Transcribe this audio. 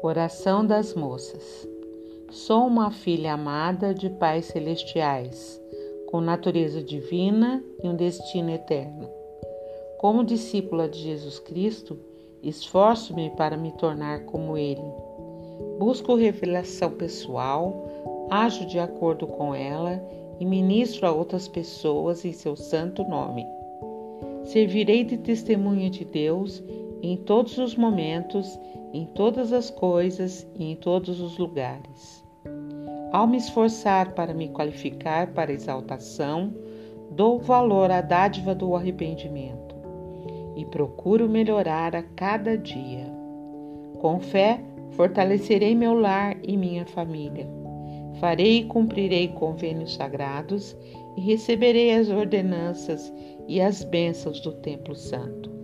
Oração das Moças. Sou uma filha amada de pais celestiais, com natureza divina e um destino eterno. Como discípula de Jesus Cristo, esforço-me para me tornar como Ele. Busco revelação pessoal, ajo de acordo com ela e ministro a outras pessoas em seu santo nome. Servirei de testemunha de Deus em todos os momentos, em todas as coisas e em todos os lugares. Ao me esforçar para me qualificar para exaltação, dou valor à dádiva do arrependimento e procuro melhorar a cada dia. Com fé, fortalecerei meu lar e minha família. Farei e cumprirei convênios sagrados e receberei as ordenanças e as bênçãos do Templo Santo.